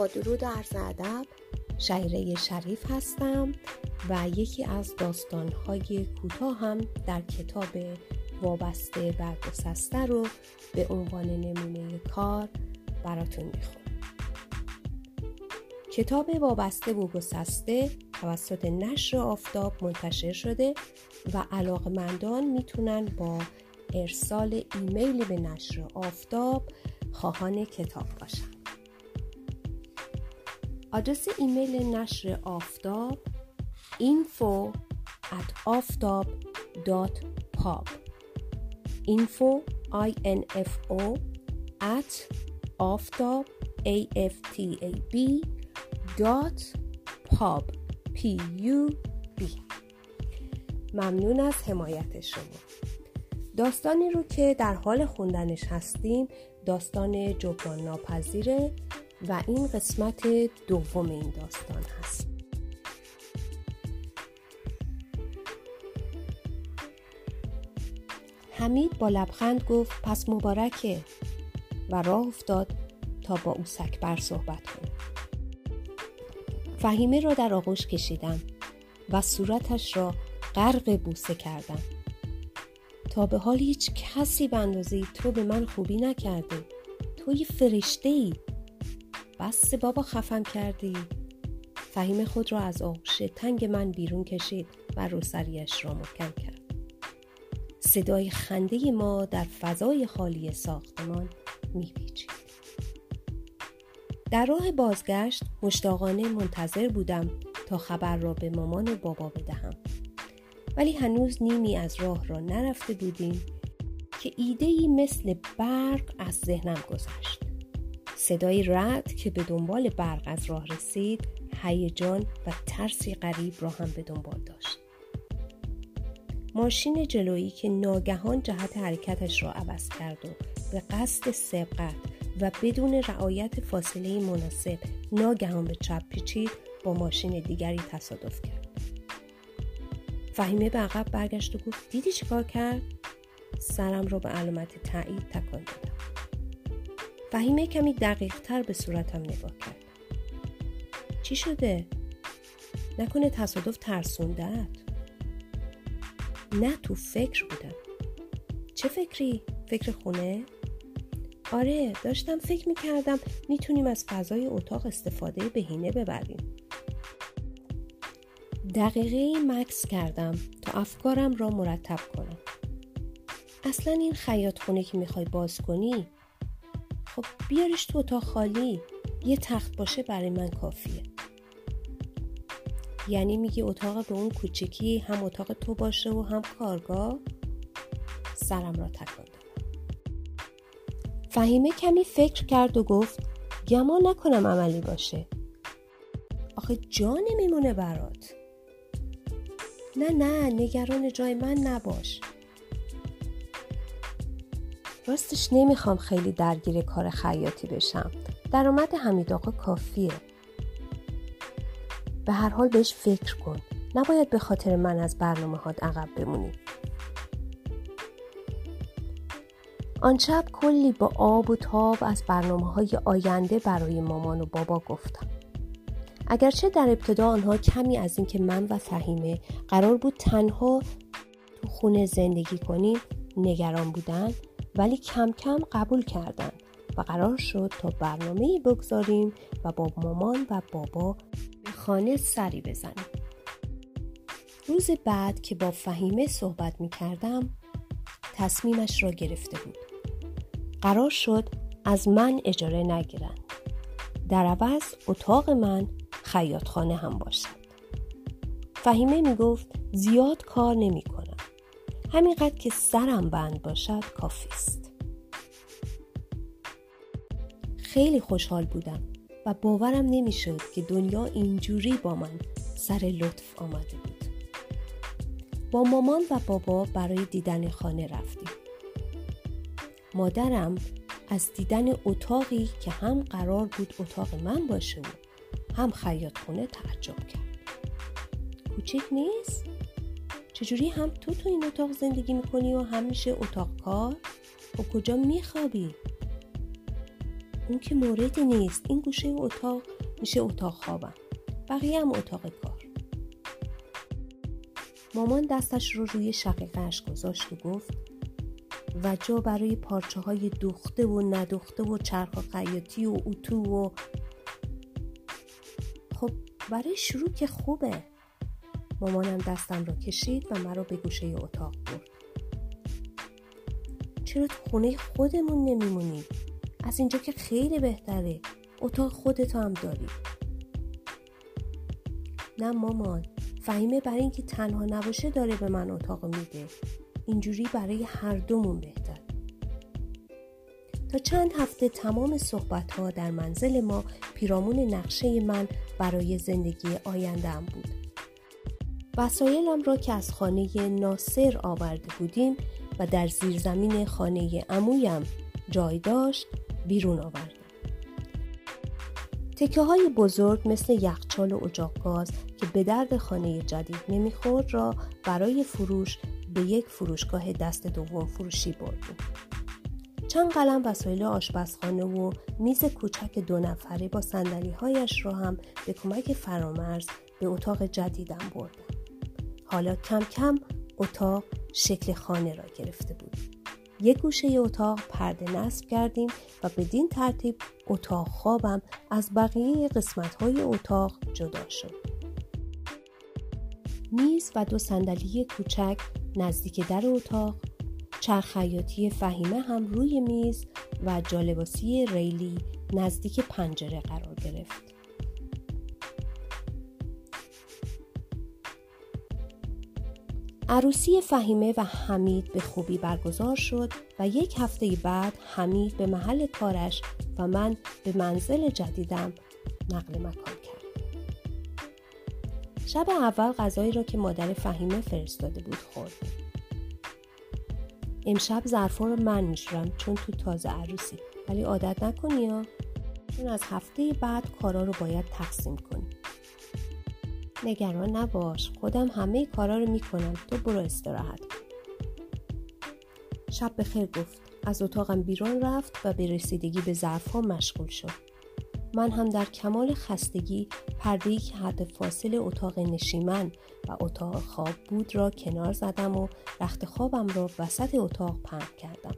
با درود و عرض ادب شیره شریف هستم و یکی از داستانهای کوتاه هم در کتاب وابسته برگسسته رو به عنوان نمونه کار براتون می‌خونم. کتاب وابسته و گسسته توسط نشر آفتاب منتشر شده و علاقمندان می‌تونن با ارسال ایمیل به نشر آفتاب خواهان کتاب باشن. آدرس ایمیل نشر آفتاب info at aftab.pub info i n f o at aftab a f t a b dot pub p u b. ممنون از حمایت شما. داستانی رو که در حال خوندنش هستیم داستان جبران ناپذیره و این قسمت دوم این داستان هست. حمید با لبخند گفت پس مبارکه. و راه افتاد تا با او بر صحبت کنه. فهیمه را در آغوش کشیدم و صورتش را غرق بوسه کردم. تا به حال هیچ کسی به اندازه تو به من خوبی نکرده. تو یه فرشته ای بس بابا خفم کردی. فهیم خود را از آغوش تنگ من بیرون کشید و روسریش را محکم کرد. صدای خنده ما در فضای خالی ساختمان میپیچید. در راه بازگشت مشتاقانه منتظر بودم تا خبر را به مامان و بابا بدهم. ولی هنوز نیمی از راه را نرفته بودیم که ایدهی مثل برق از ذهنم گذشت. صدای رد که به دنبال برق از راه رسید هیجان و ترسی غریب را هم به دنبال داشت. ماشین جلویی که ناگهان جهت حرکتش را عوض کرد و به قصد سبقت و بدون رعایت فاصله مناسب ناگهان به چپ پیچید با ماشین دیگری تصادف کرد. فهیمه به عقب برگشت و گفت دیدی چیکار کرد؟ سرم را به علامت تایید تکان دادم. فهیمه کمی دقیق تر به صورتم نگاه کرد چی شده؟ نکنه تصادف ترسوندت نه تو فکر بودم چه فکری؟ فکر خونه؟ آره داشتم فکر می‌کردم می‌تونیم از فضای اتاق استفاده بهینه ببریم دقیقه مکس کردم تا افکارم را مرتب کنم اصلا این خیاط خونه که می‌خوای باز کنی خب بیارش تو اتاق خالی یه تخت باشه برای من کافیه. یعنی میگی اتاق به اون کوچکی هم اتاق تو باشه و هم کارگاه؟ سرم را تکان دادم. فهیمه کمی فکر کرد و گفت گمان نکنم عملی باشه. آخه جا نمیمونه برات. نه نه نگران جای من نباش. راستش نمی‌خوام خیلی درگیر کار خیاطی بشم. درآمد حمید آقا کافیه. به هر حال بهش فکر کن. نباید به خاطر من از برنامه هات عقب بمونی. آن شب کلی با آب و تاب از برنامه های آینده برای مامان و بابا گفتم. اگرچه در ابتدا آنها کمی از اینکه من و فهیمه قرار بود تنها تو خونه زندگی کنیم نگران بودند ولی کم کم قبول کردند و قرار شد تا برنامه بگذاریم و با مامان و بابا به خانه سری بزنیم. روز بعد که با فهیمه صحبت می کردم تصمیمش را گرفته بود. قرار شد از من اجاره نگیرند در عوض اتاق من خیاطخانه هم باشد. فهیمه می گفت زیاد کار نمی کنم همینقدر که سرم بند باشد کافی است. خیلی خوشحال بودم و باورم نمی‌شد که دنیا اینجوری با من سر لطف آمده بود. با مامان و بابا برای دیدن خانه رفتیم. مادرم از دیدن اتاقی که هم قرار بود اتاق من باشه و هم خیاط خونه تعجب کرد. کوچک نیست؟ چجوری هم تو تو این اتاق زندگی می‌کنی و هم میشه اتاق کار؟ و کجا میخوابی؟ اون که موردی نیست این گوشه اتاق میشه اتاق خوابم بقیه هم اتاق کار مامان دستش رو روی شقیقش گذاشت و گفت و جا برای پارچه های دوخته و ندوخته و چرخ و خیاطی و اتو و خب برای شروع که خوبه مامانم دستم رو کشید و مرا به گوشه اتاق برد. چرا تو خونه خودمون نمیمونی؟ از اینجا که خیلی بهتره. اتاق خودتو هم داری. نه مامان. فهیمه برای اینکه تنها نباشه داره به من اتاق میده. اینجوری برای هر دومون بهتر. تا چند هفته تمام صحبت ها در منزل ما پیرامون نقشه من برای زندگی آیندهم بود. وسایلم را که از خانه ناصر آورده بودیم و در زیرزمین خانه امویم جای داشت بیرون آوردم تکه های بزرگ مثل یخچال و اجاق گاز که به درد خانه جدید نمی‌خورد را برای فروش به یک فروشگاه دست دوم فروشی بردیم. چند قلم وسایل آشپزخانه و میز کوچک دو نفره با سندلی هایش را هم به کمک فرامرز به اتاق جدیدم بردم. حالا کم کم اتاق شکل خانه را گرفته بود. یک گوشه اتاق پرده نصب کردیم و بدین ترتیب اتاق خوابم از بقیه قسمت های اتاق جدا شد. میز و دو صندلی کوچک نزدیک در اتاق چرخیاتی فهیمه هم روی میز و جالباسی ریلی نزدیک پنجره قرار گرفت. عروسی فهیمه و حمید به خوبی برگزار شد و یک هفته بعد حمید به محل کارش و من به منزل جدیدم نقل مکان کرد. شب اول غذایی را که مادر فهیمه فرستاده بود خوردیم. امشب ظرفا رو من میشورم چون تو تازه عروسی ولی عادت نکنی ها چون از هفته بعد کارا رو باید تقسیم کنی نگران نباش. خودم همه کارا رو می‌کنم. تو برو استراحت کن. شب به خیر گفت. از اتاقم بیرون رفت و به رسیدگی به ظرفها مشغول شد. من هم در کمال خستگی پردهی که حد فاصل اتاق نشیمن و اتاق خواب بود را کنار زدم و رخت خوابم را وسط اتاق پهن کردم.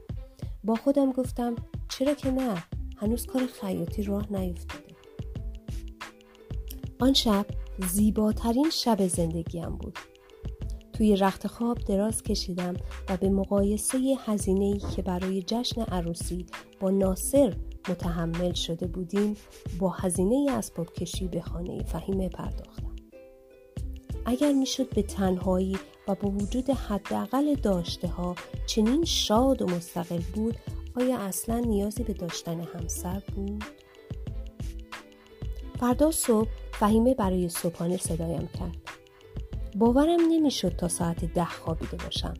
با خودم گفتم چرا که نه؟ هنوز کار خیاطی راه نیفتاده. آن شب زیباترین شب زندگیم بود توی رخت خواب دراز کشیدم و به مقایسه هزینه که برای جشن عروسی با ناصر متحمل شده بودیم با هزینه اسباب کشی به خانه فهیمه پرداختم اگر می‌شد به تنهایی و با وجود حداقل داشته ها چنین شاد و مستقل بود آیا اصلا نیازی به داشتن همسر بود؟ فردا صبح فهیمه برای صبحانه صدایم کرد. باورم نمی‌شد تا ساعت ده خوابیده باشم.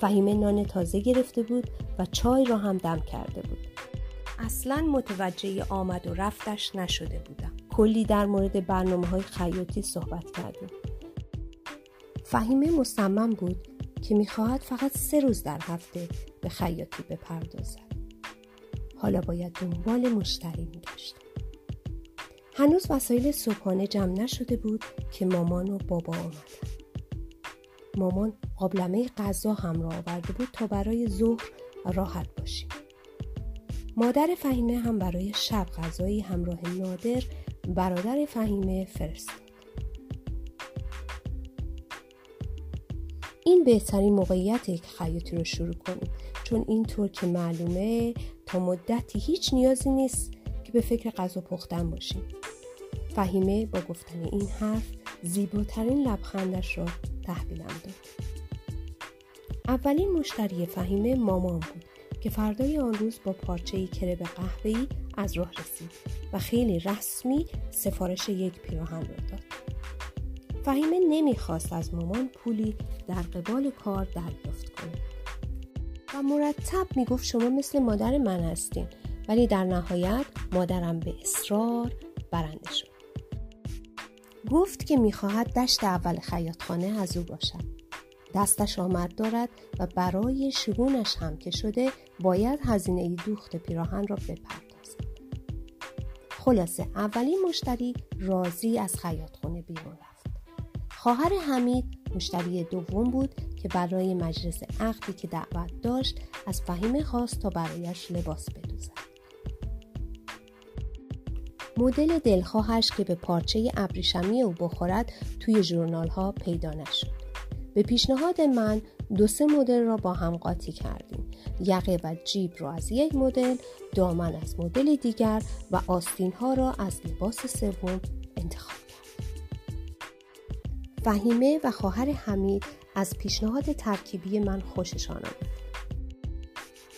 فهیمه نان تازه گرفته بود و چای را هم دم کرده بود. اصلا متوجه آمد و رفتش نشده بودم. کلی در مورد برنامه های خیاطی صحبت کردیم. فهیمه مصمم بود که می‌خواهد فقط سه روز در هفته به خیاطی بپردازد. حالا باید دنبال مشتری میگشت. هنوز وسایل صبحانه جمع نشده بود که مامان و بابا آمدن. مامان قابلمه غذا همراه آورده بود تا برای ظهر راحت باشیم. مادر فهیمه هم برای شب غذایی همراه نادر برادر فهیمه فرستاد. این بهترین موقعیتی که خیاطی رو شروع کنیم چون اینطور که معلومه تا مدتی هیچ نیازی نیست به فکر غذا پختن باشیم. فهیمه با گفتن این حرف زیباترین لبخندش را تحویلم داد. اولین مشتری فهیمه مامان بود که فردای آن روز با پارچه کرب قهوه‌ای از راه رسید و خیلی رسمی سفارش یک پیراهن را داد. فهیمه نمی‌خواست از مامان پولی در قبال کار دریافت کنه و مرتب می‌گفت شما مثل مادر من هستین. ولی در نهایت مادرم به اصرار برنده شد. گفت که می‌خواهد دشت اول خیاطخانه از او باشد. دستش آمد دارد و برای شگونش هم که شده باید هزینه دوخت پیراهن را بپردازد. خلاصه اولین مشتری راضی از خیاط خونه بیرون رفت خواهر حمید مشتری دوم بود که برای مجلس عقدی که دعوت داشت از فهیمه خواست تا برایش لباس بدوزد مدل دلخواهش که به پارچه ابریشمی او بخورد توی ژورنال ها پیدا نشد. به پیشنهاد من دو سه مدل را با هم قاطی کردیم. یقه و جیب را از یک مدل دامن از مدل دیگر و آستین ها را از لباس سوم انتخاب کرد فهیمه و خواهر حمید از پیشنهاد ترکیبی من خوششان آمد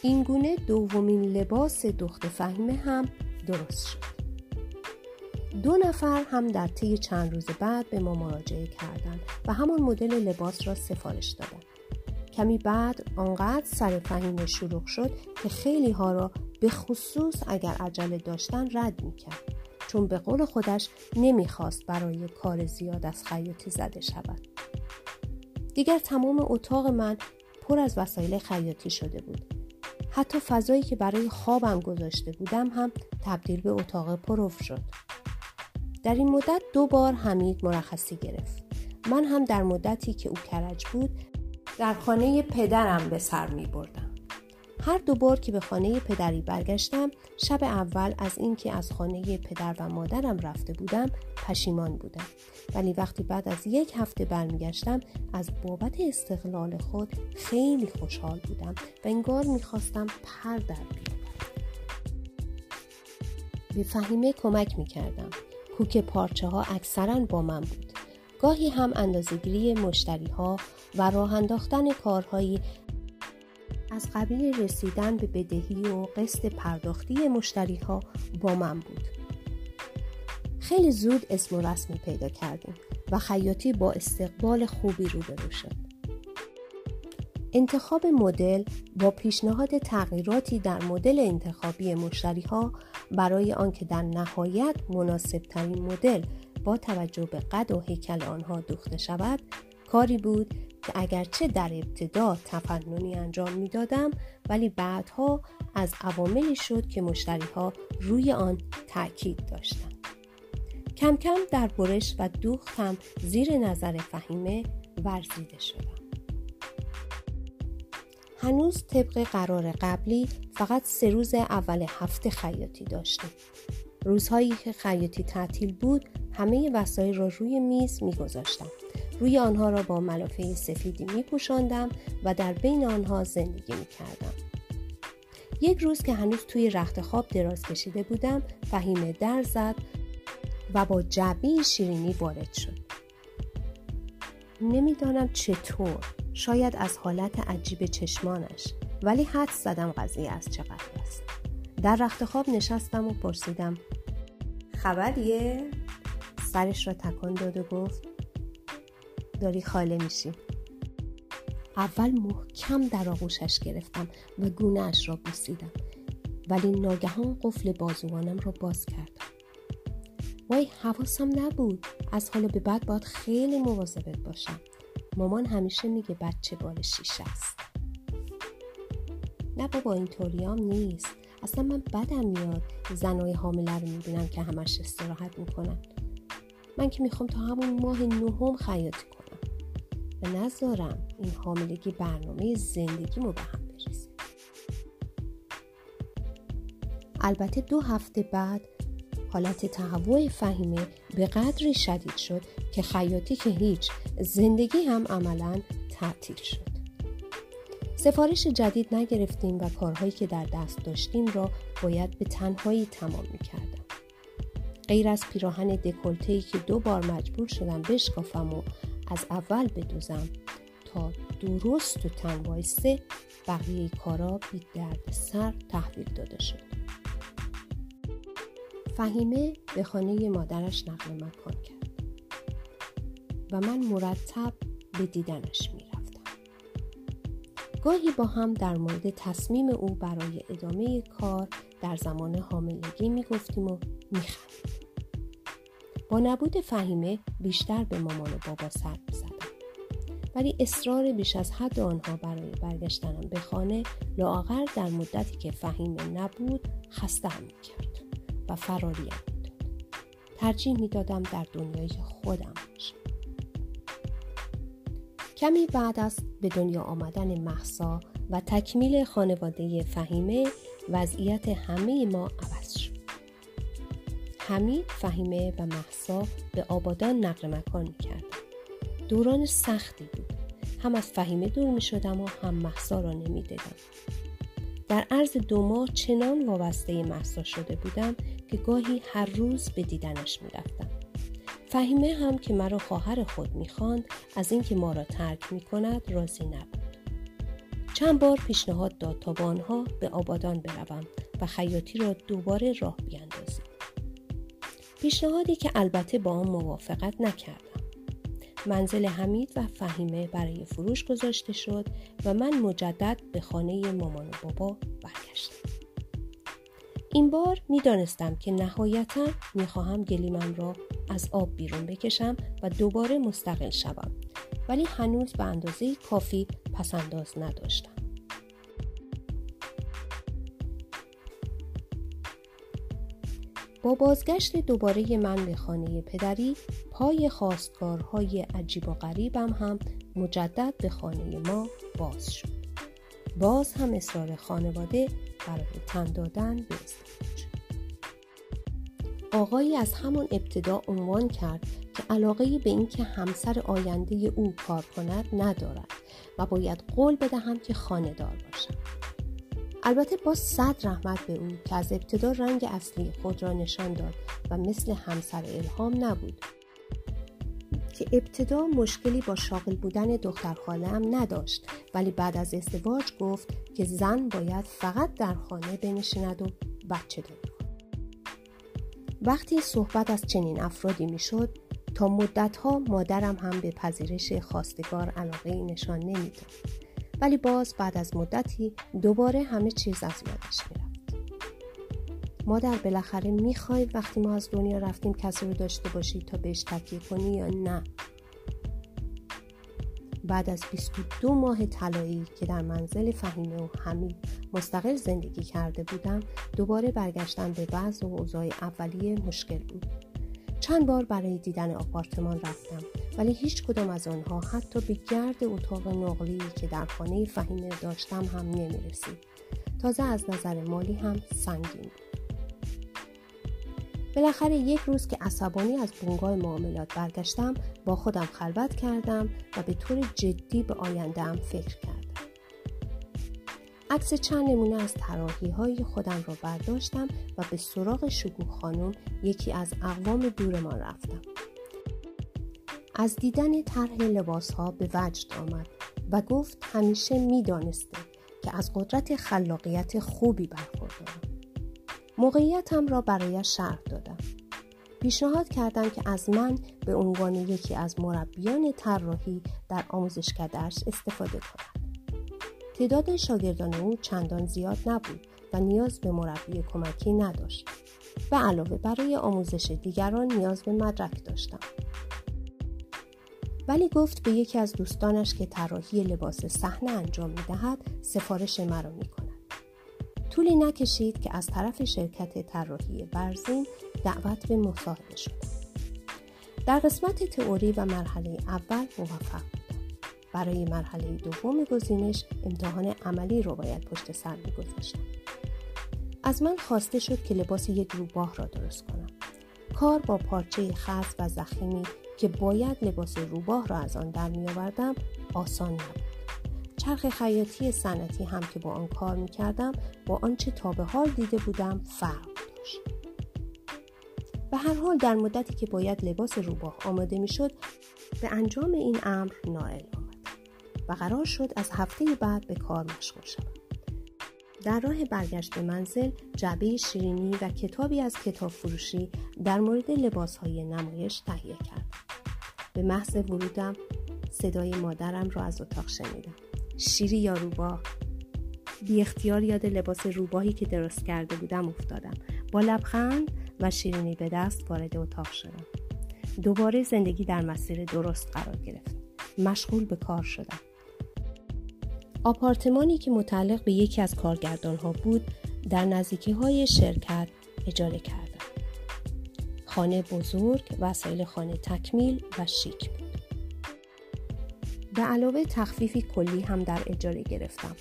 این گونه دومین لباس دخت فهیمه هم درست شد. دو نفر هم در طی چند روز بعد به ما مراجعه کردند و همان مدل لباس را سفارش دادند. کمی بعد آنقدر سر فهیم شروع شد که خیلی ها را به خصوص اگر عجله داشتن رد می‌کرد. چون به قول خودش نمی‌خواست برای کار زیاد از خیاطی زده شود. دیگر تمام اتاق من پر از وسایل خیاطی شده بود. حتی فضایی که برای خوابم گذاشته بودم هم تبدیل به اتاق پروف شد. در این مدت دو بار حمید مرخصی گرفت. من هم در مدتی که او کرج بود در خانه پدرم به سر می بردم. هر دو بار که به خانه پدری برگشتم شب اول از اینکه از خانه پدر و مادرم رفته بودم پشیمان بودم. ولی وقتی بعد از یک هفته برمیگشتم از بابت استقلال خود خیلی خوشحال بودم و انگار می‌خواستم پر در بیاورم به فهیمه کمک می‌کردم. کوک پارچه ها اکثرا با من بود گاهی هم اندازگیری مشتری ها و راه انداختن کارهایی از قبیل رسیدن به بدهی و قسط پرداختی مشتری ها با من بود. خیلی زود اسم و رسمی پیدا کردیم و خیاطی با استقبال خوبی روبرو شد. انتخاب مدل با پیشنهاد تغییراتی در مدل انتخابی مشتری ها برای آنکه در نهایت مناسب ترین مدل با توجه به قد و هیکل آنها دوخته شود کاری بود که اگرچه در ابتدا تفننی انجام می‌دادم ولی بعدها از عواملی شد که مشتری ها روی آن تاکید داشتند. کم کم در برش و دوختم زیر نظر فهیمه ورزیده شدم. هنوز طبق قرار قبلی فقط سه روز اول هفته خیاطی داشتیم روزهایی که خیاطی تعطیل بود همه وسایل را روی میز میگذاشتم روی آنها را با ملافه سفیدی می پوشاندم و در بین آنها زندگی می کردم. یک روز که هنوز توی رخت خواب دراز کشیده بودم فهیمه در زد و با جعبه شیرینی وارد شد. نمی‌دانم چطور شاید از حالت عجیب چشمانش ولی حد زدم قضیه از چقدر است. در رخت خواب نشستم و پرسیدم خبریه؟ سرش را تکان داد و گفت داری خاله میشی اول محکم در آغوشش گرفتم و گونه اش را بوسیدم ولی ناگهان قفل بازوانم را باز کردم وای حواسم نبود از حالا به بعد باید خیلی مواظبت باشم مامان همیشه میگه بچه بال شیشه است. نه بابا اینطوریام نیست. اصلا من بدم میاد زنای حامله رو می‌بینم که همش استراحت می‌کنن. من که می‌خوام تا همون ماه نهم خیاطی کنم. و نذارم این حاملگی برنامه زندگیمو به هم بریزه. البته دو هفته بعد حالت تهوع فهیمه به قدری شدید شد که خیاطی که هیچ زندگی هم عملا تعطیل شد. سفارش جدید نگرفتیم و کارهایی که در دست داشتیم را باید به تنهایی تمام می‌کردم. غیر از پیراهن دکلتهی که دو بار مجبور شدم بشکافم و از اول بدوزم تا درست و تن وایسته بقیه کارا بی درد سر تحویل داده شد. فهیمه به خانه مادرش نقل مکان کرد. من مرتب به دیدنش می‌رفتم. گاهی با هم در مورد تصمیم او برای ادامه کار در زمان حاملگی می‌گفتیم و میخندیم. با نبود فهیمه بیشتر به مامان و بابا سر زدم ولی اصرار بیش از حد آنها برای برگشتنم به خانه لاغر در مدتی که فهیمه نبود خسته هم کرد و فراریم ترجیح می‌دادم در دنیای خودم کمی بعد از به دنیا آمدن محسا و تکمیل خانواده فهیمه وضعیت همه ما عوض شد حمید فهیمه و محسا به آبادان نقل مکان می‌کردم دوران سختی بود هم از فهیمه دور می شدم و هم محسا را نمی دیدم. در عرض دو ماه چنان وابسته محسا شده بودم که گاهی هر روز به دیدنش می رفتم. فهیمه هم که مرا خواهر خود می‌خواند از اینکه ما را ترک می کند راضی نبود. چند بار پیشنهاد داد تا با آنها به آبادان بروم و خیاطی را دوباره راه بیاندازیم. پیشنهادی که البته با آن موافقت نکردم. منزل حمید و فهیمه برای فروش گذاشته شد و من مجدد به خانه مامان و بابا برگشتم. این بار می دانستم که نهایتا می خواهم گلیمم را از آب بیرون بکشم و دوباره مستقل شوم ولی هنوز به اندازه کافی پسنداز نداشتم. با بازگشت دوباره من به خانه پدری پای خواستگارهای عجیب و غریبم هم مجدد به خانه ما باز شد. باز هم اصرار خانواده برای تن دادن به ازدواج. آقایی از همون ابتدا عنوان کرد که علاقه به اینکه همسر آینده او کار کند ندارد و باید قول بدهم که خانه دار باشم. البته با صد رحمت به او که از ابتدا رنگ اصلی خود را نشان داد و مثل همسر الهام نبود که ابتدا مشکلی با شاغل بودن دختر خالم نداشت ولی بعد از ازدواج گفت که زن باید فقط در خانه بنشیند و بچه دار وقتی صحبت از چنین افرادی می‌شد تا مدتها مادرم هم به پذیرش خواستگار علاقه نشان نمی‌داد. ولی باز بعد از مدتی دوباره همه چیز از یادش می‌رفت. مادر بالاخره می‌خوای وقتی ما از دنیا رفتیم کسی رو داشته باشی تا بهش تکیه کنی یا نه بعد از 22 ماه طلایی که در منزل فهیمه و حمید مستقل زندگی کرده بودم دوباره برگشتم به بعض و اوضاع اولیه مشکل بود چند بار برای دیدن آپارتمان رفتم ولی هیچ کدام از آنها حتی به گرد اتاق نقلی که در خانه فهیمه داشتم هم نمی رسید. تازه از نظر مالی هم سنگین بود. بالاخره یک روز که عصبانی از بنگاه معاملات برگشتم با خودم خلوت کردم و به طور جدی به آیندهام فکر کردم. عکس چند نمونه از تراحی های خودم را برداشتم و به سراغ شکوه خانم یکی از اقوام دورمان رفتم. از دیدن طرح لباس ها به وجد آمد و گفت همیشه می‌دانسته که از قدرت خلاقیت خوبی برخوردارم. موقعیتم را برایش شرح دادم. پیشنهاد کردم که از من به عنوان یکی از مربیان طراحی در آموزشکدهاش استفاده کند. تعداد شاگردان او چندان زیاد نبود و نیاز به مربی کمکی نداشت و علاوه برای آموزش دیگران نیاز به مدرک داشتم. ولی گفت به یکی از دوستانش که طراحی لباس صحنه انجام می دهد سفارش مرا می کند. طولی نکشید که از طرف شرکت طراحی برزین دعوت به مصاحبه شد. در قسمت تئوری و مرحله اول موفق بودم. برای مرحله دوم گزینش امتحان عملی رو باید پشت سر میگذاشتم. از من خواسته شد که لباس یک روباه را درست کنم. کار با پارچه خاص و زخیمی که باید لباس روباه را از آن در می آوردم آسان نبود. چرخ خیاطی سنتی هم که با آن کار می کردم با آنچه تا به حال دیده بودم فرق داشت. به هر حال در مدتی که باید لباس روباه آماده می شد به انجام این امر نائل آمد و قرار شد از هفته بعد به کار مشغول شوم. در راه برگشت به منزل جعبه شیرینی و کتابی از کتاب فروشی در مورد لباس های نمایش تهیه کردم. به محض ورودم صدای مادرم را از اتاق شنیدم. شیری یا روباه بی اختیار یاد لباس روباهی که درست کرده بودم افتادم. با لبخند و شیرینی به دست وارد اتاق شدم. دوباره زندگی در مسیر درست قرار گرفت. مشغول به کار شدم. آپارتمانی که متعلق به یکی از کارگردان ها بود در نزدیکی های شرکت اجاره کردم. خانه بزرگ وسایل خانه تکمیل و شیک بود به علاوه تخفیفی کلی هم در اجاره گرفتم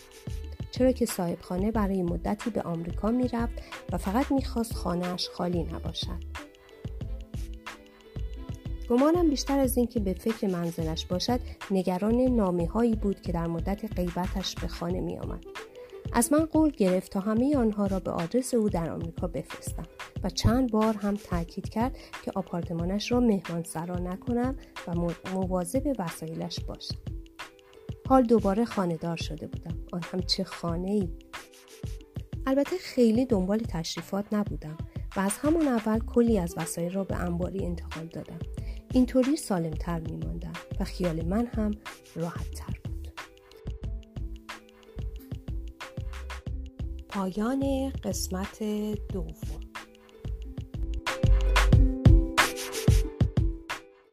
چرا که صاحب خانه برای مدتی به آمریکا می‌رفت و فقط می‌خواست خانهاش خالی نباشد گمانم بیشتر از اینکه به فکر منزلش باشد نگران نامه هایی بود که در مدت غیبتش به خانه می آمد. از من قول گرفت تا همه آنها را به آدرس او در آمریکا بفرستم و چند بار هم تاکید کرد که آپارتمانش را مهمان سرا نکنم و مواظب وسایلش باشم حال دوباره خانهدار شده بودم. آن هم چه خانه ای البته خیلی دنبال تشریفات نبودم و از همان اول کلی از وسایل را به انباری انتقال دادم. اینطوری سالمتر میماندم و خیال من هم راحت تر بود. پایان قسمت دوم.